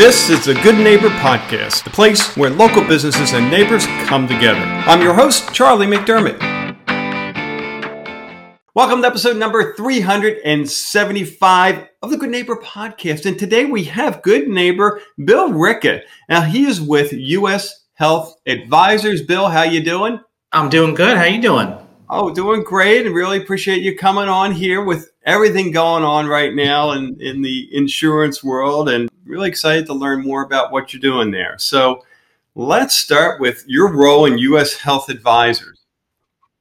This is the Good Neighbor Podcast, the place where local businesses and neighbors come together. I'm your host, Charlie McDermott. Welcome to episode number 375 of the Good Neighbor Podcast. And today we have good neighbor Bill Ricca. Now he is with US Health Advisors. Bill, how you doing? I'm doing good. How you doing? Oh, doing great and really appreciate you coming on here with everything going on right now in, in the insurance world and really excited to learn more about what you're doing there. So let's start with your role in U.S. Health Advisors.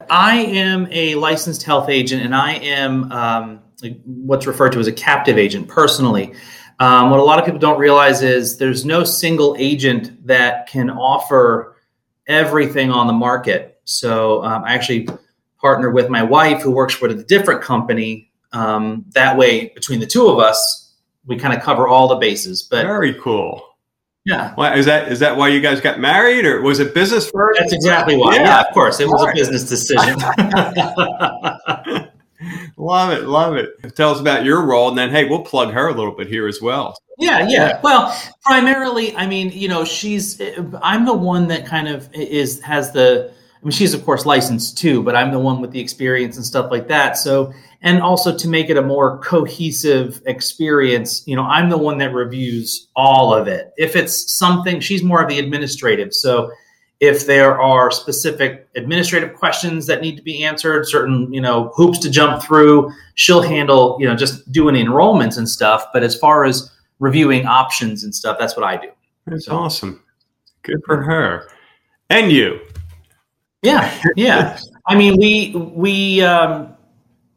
I am a licensed health agent and I am um, what's referred to as a captive agent personally. Um, what a lot of people don't realize is there's no single agent that can offer everything on the market. So um, I actually partner with my wife who works for a different company. Um, that way, between the two of us, we kind of cover all the bases. But very cool. Yeah. Why is that? Is that why you guys got married, or was it business first? That's exactly why. Yeah, yeah of course, it was a business decision. love it, love it. Tell us about your role, and then hey, we'll plug her a little bit here as well. Yeah, yeah. Well, primarily, I mean, you know, she's. I'm the one that kind of is has the I mean, she's of course licensed too, but I'm the one with the experience and stuff like that. So, and also to make it a more cohesive experience, you know, I'm the one that reviews all of it. If it's something, she's more of the administrative. So, if there are specific administrative questions that need to be answered, certain, you know, hoops to jump through, she'll handle, you know, just doing enrollments and stuff. But as far as reviewing options and stuff, that's what I do. That's so. awesome. Good for her. And you. Yeah, yeah. I mean, we we um,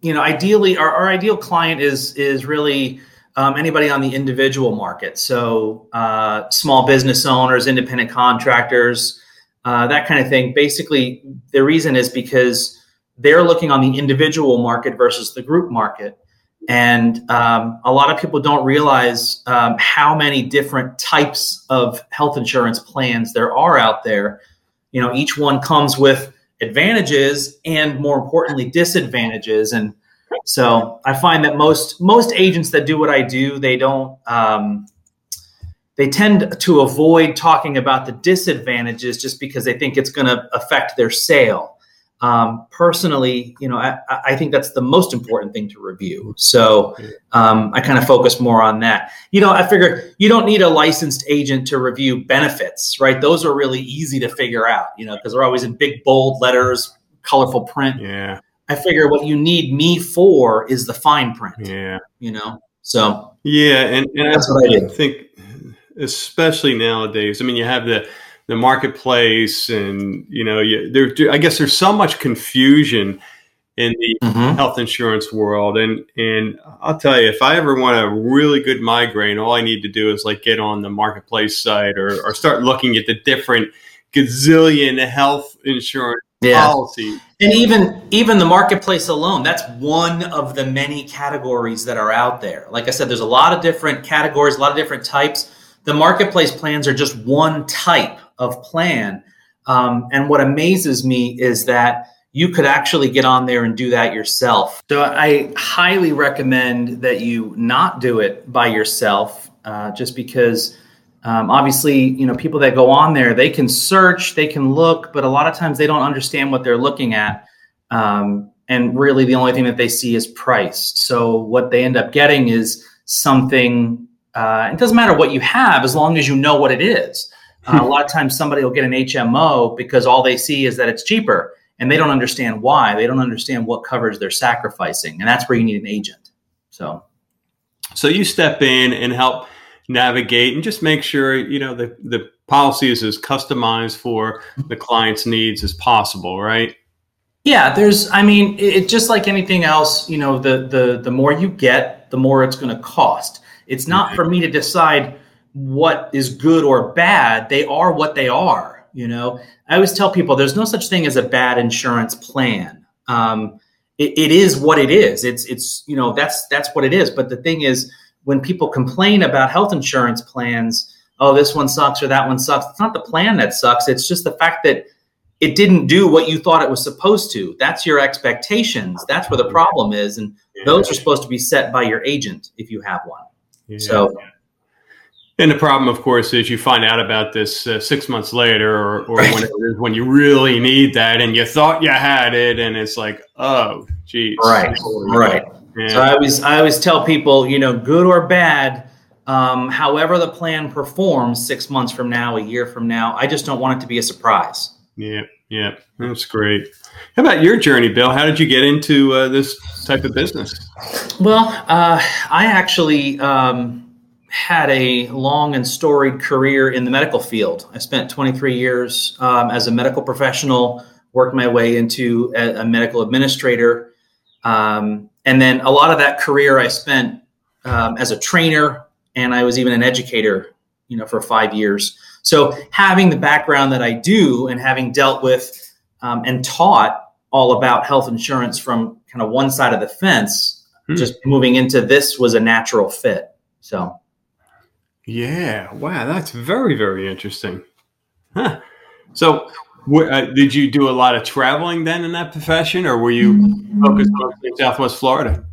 you know, ideally, our, our ideal client is is really um, anybody on the individual market. So uh, small business owners, independent contractors, uh, that kind of thing. Basically, the reason is because they're looking on the individual market versus the group market. And um, a lot of people don't realize um, how many different types of health insurance plans there are out there you know each one comes with advantages and more importantly disadvantages. And so i find that most most agents that do what i do they don't um, they tend to avoid talking about the disadvantages just because they think it's going to affect their sale um, personally, you know, I, I, think that's the most important thing to review. So um, I kind of focus more on that. You know, I figure you don't need a licensed agent to review benefits, right? Those are really easy to figure out, you know, because they're always in big, bold letters, colorful print. Yeah. I figure what you need me for is the fine print. Yeah. You know, so. Yeah. And, and that's what I think, especially nowadays, I mean, you have the, the marketplace and you know you, there i guess there's so much confusion in the mm-hmm. health insurance world. And and i'll tell you if i ever want a really good migraine all i need to do is like get on the marketplace site or, or start looking at the different gazillion health insurance yeah. policies. And even even the marketplace alone that's one of the many categories that are out there. Like i said there's a lot of different categories a lot of different types. The marketplace plans are just one type of plan. Um, and what amazes me is that you could actually get on there and do that yourself. So I highly recommend that you not do it by yourself, uh, just because um, obviously you know people that go on there they can search, they can look, but a lot of times they don't understand what they're looking at. Um, and really, the only thing that they see is price. So what they end up getting is something. Uh, it doesn't matter what you have as long as you know what it is. Uh, a lot of times somebody will get an HMO because all they see is that it's cheaper and they don't understand why. They don't understand what coverage they're sacrificing. And that's where you need an agent. So, so you step in and help navigate and just make sure, you know, the, the policy is as customized for the client's needs as possible, right? Yeah, there's I mean, it, just like anything else, you know, the the the more you get, the more it's going to cost. It's not for me to decide what is good or bad. They are what they are. You know, I always tell people there's no such thing as a bad insurance plan. Um, it, it is what it is. It's it's you know that's that's what it is. But the thing is, when people complain about health insurance plans, oh this one sucks or that one sucks. It's not the plan that sucks. It's just the fact that it didn't do what you thought it was supposed to. That's your expectations. That's where the problem is, and those are supposed to be set by your agent if you have one. Yeah. So And the problem, of course, is you find out about this uh, six months later, or, or right. when, when you really need that, and you thought you had it, and it's like, oh, geez, right, right. Yeah. So I always, I always tell people, you know, good or bad, um, however the plan performs six months from now, a year from now, I just don't want it to be a surprise. Yeah, yeah, that's great. How about your journey, Bill? How did you get into uh, this type of business? Well, uh, I actually um, had a long and storied career in the medical field. I spent 23 years um, as a medical professional, worked my way into a, a medical administrator. Um, and then a lot of that career I spent um, as a trainer, and I was even an educator, you know, for five years. So having the background that I do, and having dealt with um, and taught all about health insurance from kind of one side of the fence, hmm. just moving into this was a natural fit. So, yeah, wow, that's very very interesting. Huh. So, uh, did you do a lot of traveling then in that profession, or were you focused on Southwest Florida?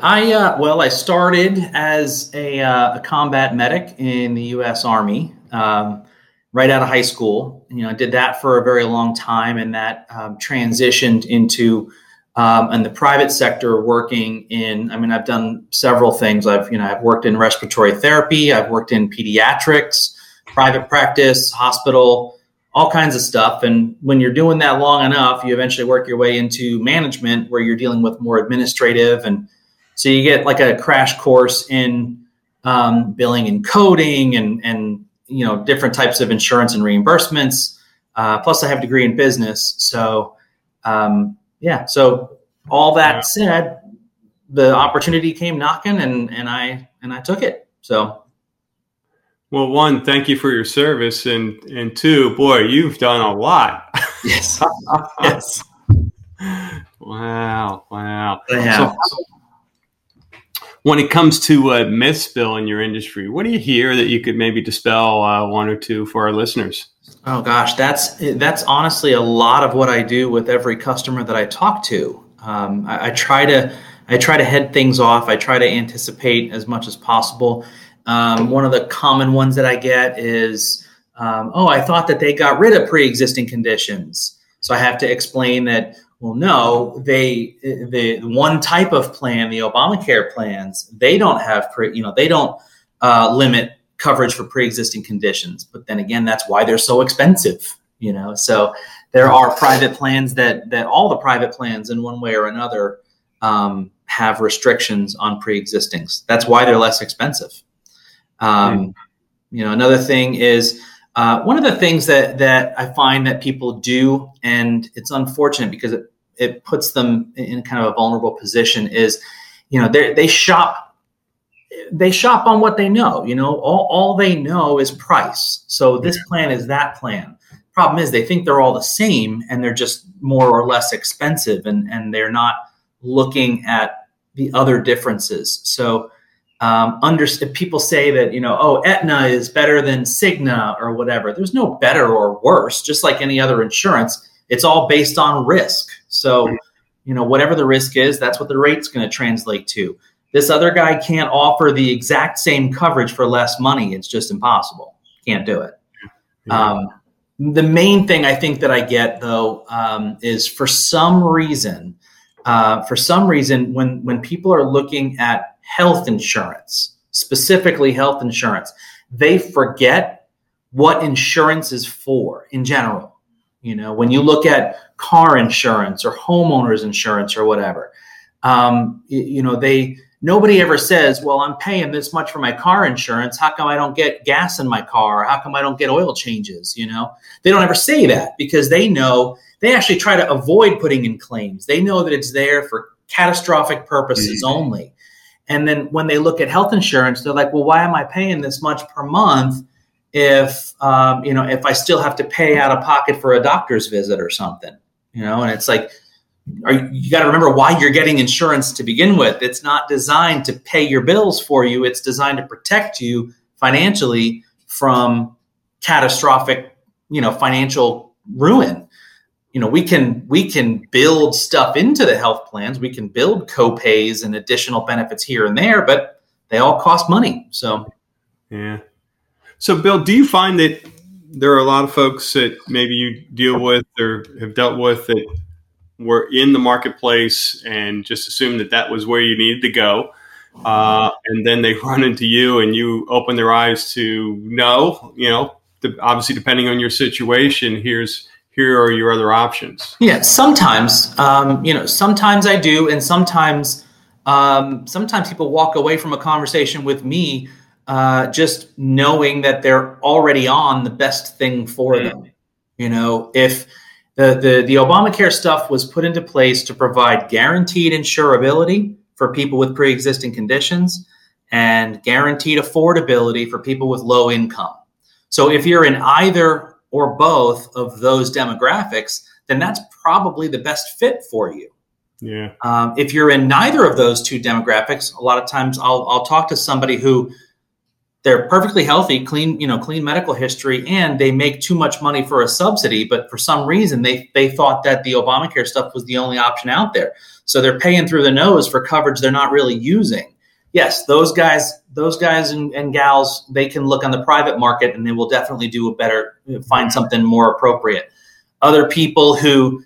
I uh, well, I started as a, uh, a, combat medic in the U.S. Army um, right out of high school. You know, I did that for a very long time, and that um, transitioned into um, in the private sector, working in. I mean, I've done several things. I've you know, I've worked in respiratory therapy. I've worked in pediatrics, private practice, hospital all kinds of stuff. And when you're doing that long enough, you eventually work your way into management where you're dealing with more administrative. And so you get like a crash course in um, billing and coding and, and, you know, different types of insurance and reimbursements. Uh, plus I have a degree in business. So, um, yeah. So all that yeah. said, the opportunity came knocking and, and I, and I took it. So well, one, thank you for your service, and and two, boy, you've done a lot. Yes. yes. Wow. Wow. So, when it comes to uh, myths, Bill, in your industry, what do you hear that you could maybe dispel uh, one or two for our listeners? Oh gosh, that's that's honestly a lot of what I do with every customer that I talk to. Um, I, I try to I try to head things off. I try to anticipate as much as possible. Um, one of the common ones that I get is, um, oh, I thought that they got rid of pre-existing conditions. So I have to explain that. Well, no, they the one type of plan, the Obamacare plans, they don't have pre, you know they don't uh, limit coverage for pre-existing conditions. But then again, that's why they're so expensive. You know, so there are private plans that that all the private plans in one way or another um, have restrictions on pre-existings. That's why they're less expensive. Um, you know, another thing is uh, one of the things that that I find that people do, and it's unfortunate because it it puts them in kind of a vulnerable position. Is you know they they shop they shop on what they know. You know, all all they know is price. So this plan is that plan. Problem is they think they're all the same and they're just more or less expensive, and and they're not looking at the other differences. So um, under, if people say that you know oh Aetna is better than Cigna or whatever, there's no better or worse. Just like any other insurance, it's all based on risk. So you know whatever the risk is, that's what the rate's going to translate to. This other guy can't offer the exact same coverage for less money. It's just impossible. Can't do it. Yeah. Um, the main thing I think that I get though um, is for some reason, uh, for some reason, when when people are looking at health insurance, specifically health insurance, they forget what insurance is for in general. You know, when you look at car insurance or homeowners insurance or whatever, um, you, you know, they nobody ever says, "Well, I'm paying this much for my car insurance. How come I don't get gas in my car? How come I don't get oil changes?" You know, they don't ever say that because they know they actually try to avoid putting in claims. They know that it's there for catastrophic purposes mm-hmm. only. And then when they look at health insurance, they're like, well, why am I paying this much per month if um, you know if I still have to pay out of pocket for a doctor's visit or something? You know, and it's like, are, you got to remember why you're getting insurance to begin with. It's not designed to pay your bills for you. It's designed to protect you financially from catastrophic, you know, financial ruin you know we can we can build stuff into the health plans we can build copays and additional benefits here and there but they all cost money so yeah So, Bill, do you find that there are a lot of folks that maybe you deal with or have dealt with that were in the marketplace and just assumed that that was where you needed to go? Uh, and then they run into you and you open their eyes to no, you know, obviously depending on your situation, here's here are your other options. Yeah, sometimes, um, you know, sometimes I do, and sometimes, um, sometimes people walk away from a conversation with me uh, just knowing that they're already on the best thing for mm. them. You know, if the, the the Obamacare stuff was put into place to provide guaranteed insurability for people with pre-existing conditions and guaranteed affordability for people with low income. So if you're in either or both of those demographics, then that's probably the best fit for you. Yeah. Um, if you're in neither of those two demographics, a lot of times I'll I'll talk to somebody who they're perfectly healthy, clean, you know, clean medical history, and they make too much money for a subsidy. But for some reason, they they thought that the Obamacare stuff was the only option out there. So they're paying through the nose for coverage they're not really using. Yes, those guys, those guys and, and gals, they can look on the private market and they will definitely do a better, find mm-hmm. something more appropriate. Other people who,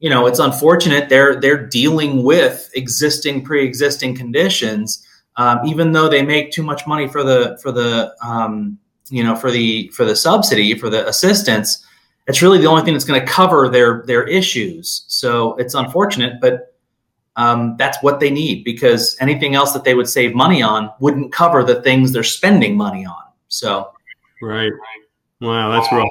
you know, it's unfortunate they're they're dealing with existing pre-existing conditions um, even though they make too much money for the for the um, you know for the for the subsidy for the assistance it's really the only thing that's going to cover their their issues. So it's unfortunate but um, that's what they need because anything else that they would save money on wouldn't cover the things they're spending money on. So right. Wow that's rough.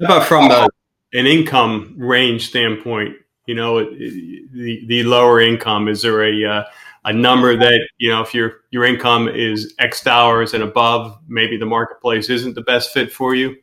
How about from the, an income range standpoint? You know the the lower income is there a uh, a number that you know if your your income is X dollars and above, maybe the marketplace isn't the best fit for you.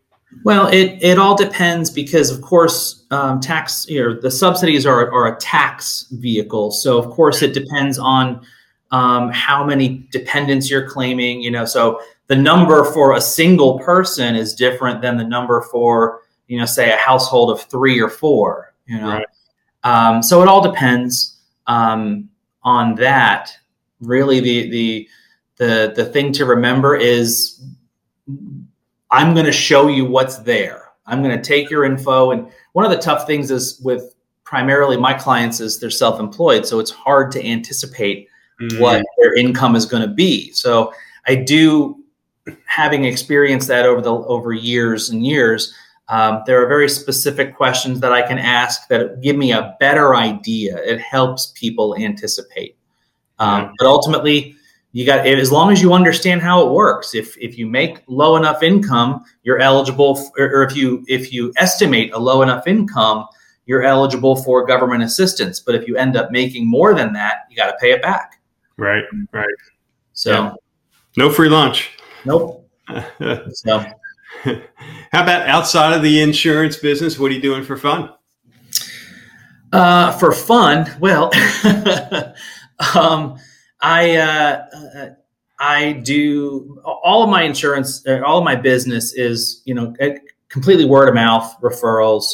Well, it it all depends because of course um, tax you know, the subsidies are are a tax vehicle, so of course it depends on um, how many dependents you're claiming. You know, so the number for a single person is different than the number for you know say a household of three or four. You know, right. um, so it all depends. Um, on that, really the the the the thing to remember is I'm going to show you what's there. I'm going to take your info and one of the tough things is with primarily my clients is they're self-employed so it's hard to anticipate mm-hmm. what their income is going to be. So I do having experienced that over the over years and years um, there are very specific questions that I can ask that give me a better idea. It helps people anticipate. Um, yeah. But ultimately, you got as long as you understand how it works. If if you make low enough income, you're eligible, for, or if you if you estimate a low enough income, you're eligible for government assistance. But if you end up making more than that, you got to pay it back. Right, right. So, yeah. no free lunch. Nope. so How about outside of the insurance business? What are you doing for fun? Uh, for fun, well, um, I uh, uh, I do all of my insurance, uh, all of my business is you know completely word of mouth referrals.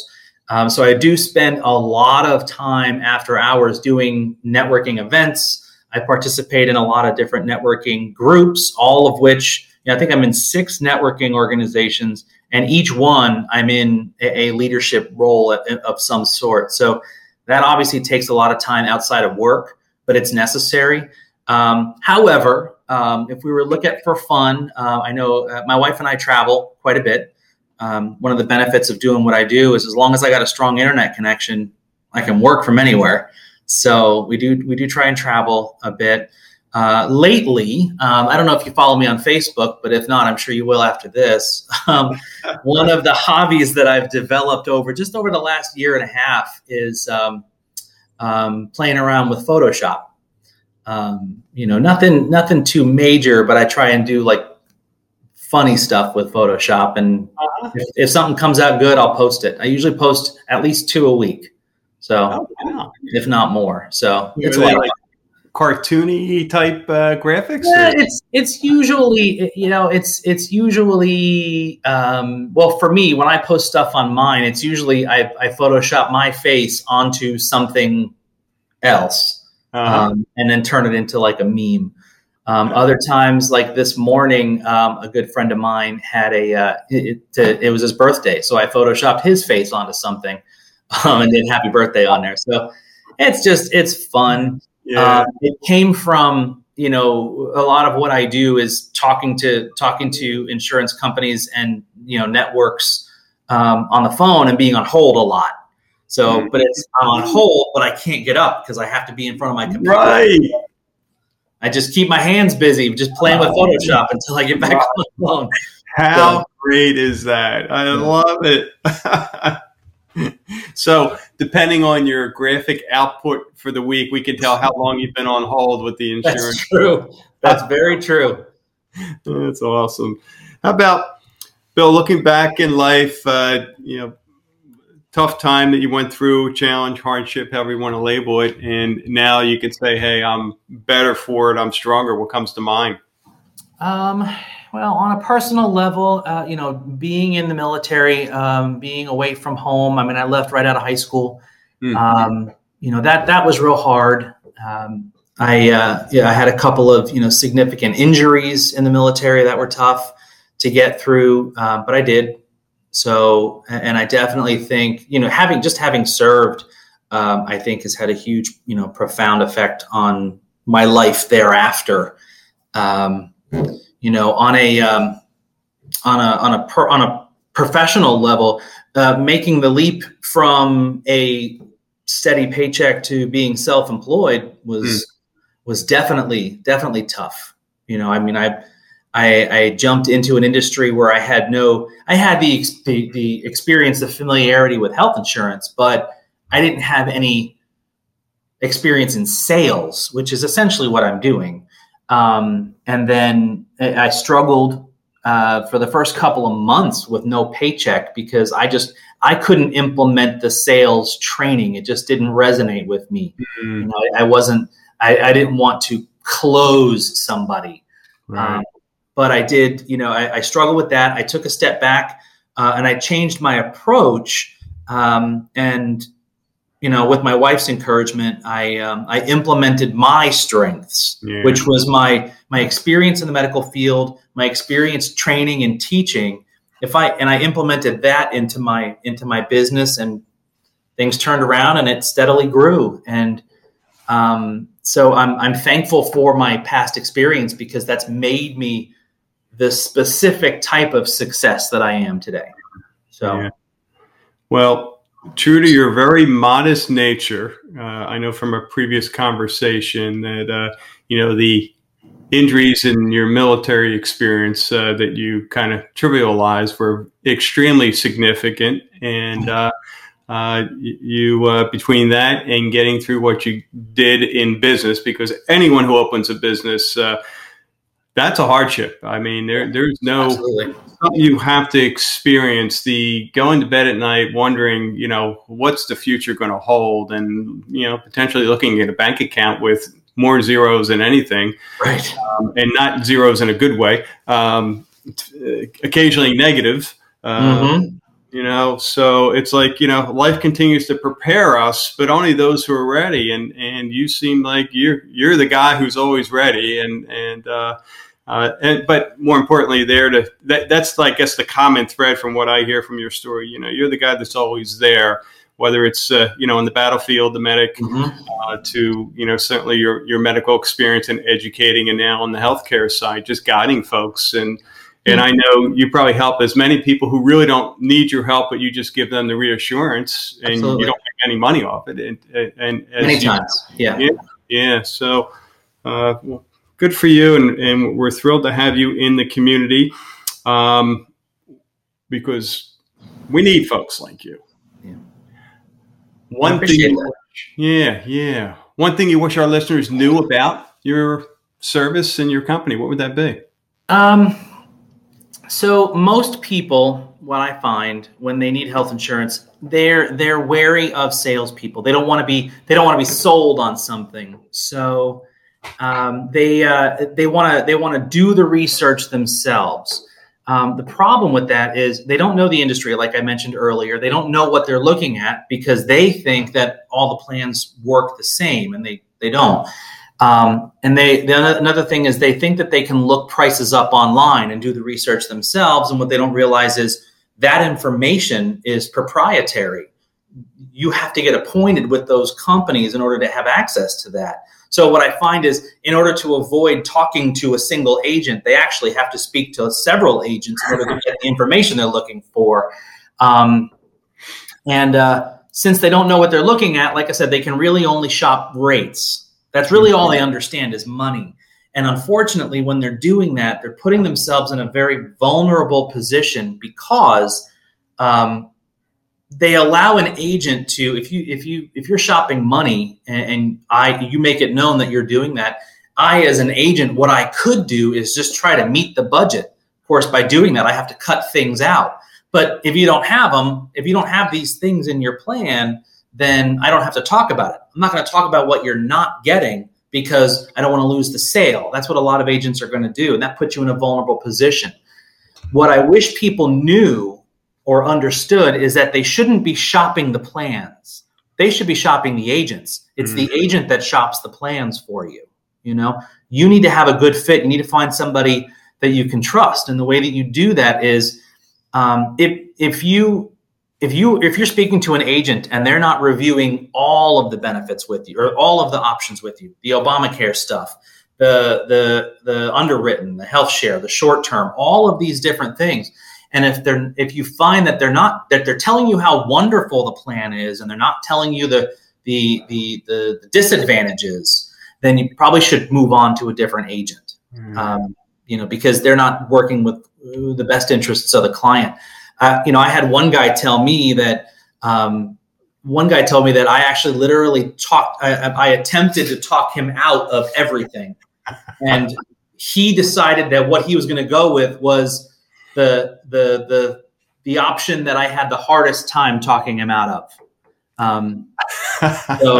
Um, so I do spend a lot of time after hours doing networking events. I participate in a lot of different networking groups, all of which I think I'm in six networking organizations, and each one I'm in a, leadership role of, some sort. So that obviously takes a lot of time outside of work, but it's necessary. Um, however, um, if we were to look at for fun, uh, I know uh, my wife and I travel quite a bit. Um, one of the benefits of doing what I do is as long as I got a strong internet connection, I can work from anywhere. So we do we do try and travel a bit. Uh, lately, um, I don't know if you follow me on Facebook, but if not, I'm sure you will after this. Um, one of the hobbies that I've developed over just over the last year and a half is um, um playing around with Photoshop. Um, you know, nothing, nothing too major, but I try and do like funny stuff with Photoshop. And uh-huh. if, if, something comes out good, I'll post it. I usually post at least two a week, so oh, wow. if not more. So it's a lot. Like, cartoony type uh, graphics? Yeah, it's it's usually you know it's it's usually um, well for me when I post stuff on mine, it's usually I, I Photoshop my face onto something else uh-huh. um, and then turn it into like a meme. Um, other times, like this morning, um, a good friend of mine had a uh, it, it, it, was his birthday, so I photoshopped his face onto something um, and did "Happy Birthday" on there. So it's just it's fun. Yeah. Uh, it came from you know a lot of what I do is talking to talking to insurance companies and you know networks um, on the phone and being on hold a lot. So, mm-hmm. but it's I'm on hold, but I can't get up because I have to be in front of my computer. Right. I just keep my hands busy, just playing with Photoshop until I get back wow. on the phone. How so, great is that? I love it. so, depending on your graphic output for the week, we can tell how long you've been on hold with the insurance. That's true. That's very true. That's awesome. How about Bill? Looking back in life, uh, you know, tough time that you went through, challenge, hardship, however you want to label it, and now you can say, "Hey, I'm better for it. I'm stronger." What comes to mind? Um, well, on a personal level, uh, you know, being in the military, um, being away from home. I mean, I left right out of high school. Mm-hmm. Um, you know that that was real hard. Um, I uh, yeah, I had a couple of you know significant injuries in the military that were tough to get through, uh, but I did. So, and I definitely think, you know, having just having served, um, I think has had a huge, you know, profound effect on my life thereafter. Um, you know, on a um, on a on a per, on a professional level, uh, making the leap from a steady paycheck to being self-employed was mm. was definitely definitely tough. You know, I mean, I I, I, jumped into an industry where I had no, I had the, the, the experience, the familiarity with health insurance, but I didn't have any experience in sales, which is essentially what I'm doing. Um, and then I struggled uh, for the first couple of months with no paycheck because I just I couldn't implement the sales training. It just didn't resonate with me. Mm-hmm. You know, I, I, wasn't. I, I, didn't want to close somebody. Right. Um, but I did, you know, I, I struggled with that. I took a step back uh, and I changed my approach. Um, and you know, with my wife's encouragement, I um, I implemented my strengths, yeah. which was my my experience in the medical field, my experience training and teaching. If I and I implemented that into my into my business, and things turned around, and it steadily grew. And um, so I'm I'm thankful for my past experience because that's made me the specific type of success that I am today. So, yeah. well, true to your very modest nature, uh, I know from a previous conversation that uh, you know the injuries in your military experience uh, that you kind of trivialized were extremely significant, and uh, uh, you uh, between that and getting through what you did in business, because anyone who opens a business that's a hardship. I mean, there there's no you have to experience the going to bed at night wondering, you know, what's the future going to hold, and you know, potentially looking at a bank account with more zeros than anything, right? Um, and not zeros in a good way. Um, t- occasionally negative. Um, mm-hmm. You know, so it's like you know, life continues to prepare us, but only those who are ready. And and you seem like you're you're the guy who's always ready, and and uh, uh, and but more importantly, there to that, that's I guess the common thread from what I hear from your story. You know, you're the guy that's always there, whether it's uh, you know in the battlefield, the medic, mm-hmm. uh, to you know certainly your your medical experience and educating, and now on the healthcare side, just guiding folks and. And I know you probably help as many people who really don't need your help, but you just give them the reassurance, and Absolutely. you don't make any money off it. And, and, and many times, yeah, yeah, yeah. So, uh, well, good for you, and, and we're thrilled to have you in the community um, because we need folks like you. Yeah. One thing, you, yeah, yeah. One thing you wish our listeners knew about your service and your company, what would that be? Um, so most people, what I find when they need health insurance, they're they're wary of salespeople. They don't want to be they don't want to be sold on something. So um, they uh, they want to they want to do the research themselves. Um, the problem with that is they don't know the industry, like I mentioned earlier. They don't know what they're looking at because they think that all the plans work the same, and they they don't. Um, and they, the, another thing is they think that they can look prices up online and do the research themselves. And what they don't realize is that information is proprietary. You have to get appointed with those companies in order to have access to that. So what I find is in order to avoid talking to a single agent, they actually have to speak to several agents in order to get the information they're looking for. Um, and uh, since they don't know what they're looking at, like I said, they can really only shop rates. That's really all they understand is money. And unfortunately, when they're doing that, they're putting themselves in a very vulnerable position because um, they allow an agent to if you if you if you're shopping money and, and, I you make it known that you're doing that. I, as an agent, what I could do is just try to meet the budget. Of course, by doing that, I have to cut things out. But if you don't have them, if you don't have these things in your plan, then I don't have to talk about it. I'm not going to talk about what you're not getting because I don't want to lose the sale. That's what a lot of agents are going to do. And that puts you in a vulnerable position. What I wish people knew or understood is that they shouldn't be shopping the plans. They should be shopping the agents. It's mm-hmm. the agent that shops the plans for you. You know, you need to have a good fit. You need to find somebody that you can trust. And the way that you do that is um, if if you if you if you're speaking to an agent and they're not reviewing all of the benefits with you or all of the options with you the obamacare stuff the the the underwritten the health share the short term all of these different things and if they're if you find that they're not that they're telling you how wonderful the plan is and they're not telling you the the the the, the disadvantages then you probably should move on to a different agent mm. um, you know because they're not working with the best interests of the client uh, you know, I had one guy tell me that um, one guy told me that I actually literally talked. I, I attempted to talk him out of everything, and he decided that what he was going to go with was the the the the option that I had the hardest time talking him out of. Um, so,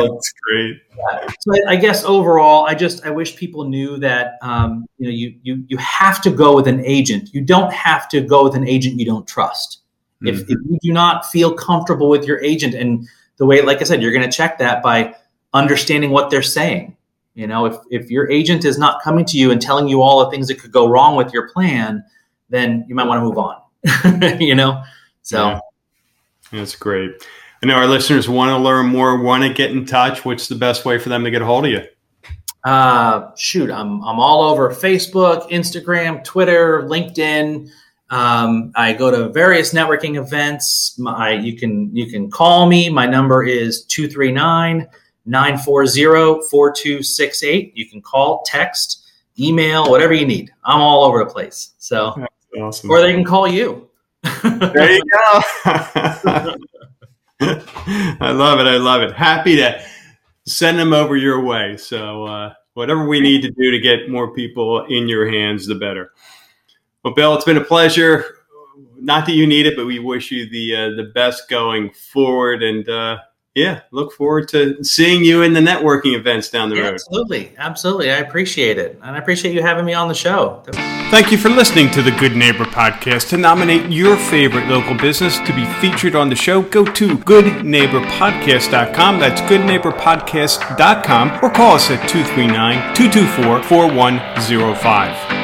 That's great. Yeah. So I, I, guess overall, I just I wish people knew that um, you know you you you have to go with an agent. You don't have to go with an agent you don't trust. Mm-hmm. If, if you do not feel comfortable with your agent, and the way, like I said, you're going to check that by understanding what they're saying. You know, if if your agent is not coming to you and telling you all the things that could go wrong with your plan, then you might want to move on. you know, so yeah. that's great. I know our listeners want to learn more, want to get in touch. What's the best way for them to get a hold of you? Uh, shoot, I'm I'm all over Facebook, Instagram, Twitter, LinkedIn. Um, I go to various networking events. My, you can you can call me. My number is 239 940 4268. You can call, text, email, whatever you need. I'm all over the place. So, awesome. or they can call you. there you go. I love it. I love it. Happy to send them over your way. So, uh, whatever we need to do to get more people in your hands, the better. Well, Bill, it's been a pleasure. Not that you need it, but we wish you the uh, the best going forward. And uh, yeah, look forward to seeing you in the networking events down the road. Absolutely. Absolutely. I appreciate it. And I appreciate you having me on the show. Thank you for listening to the Good Neighbor Podcast. To nominate your favorite local business to be featured on the show, go to goodneighborpodcast.com. That's goodneighborpodcast.com or call us at 239 224 4105.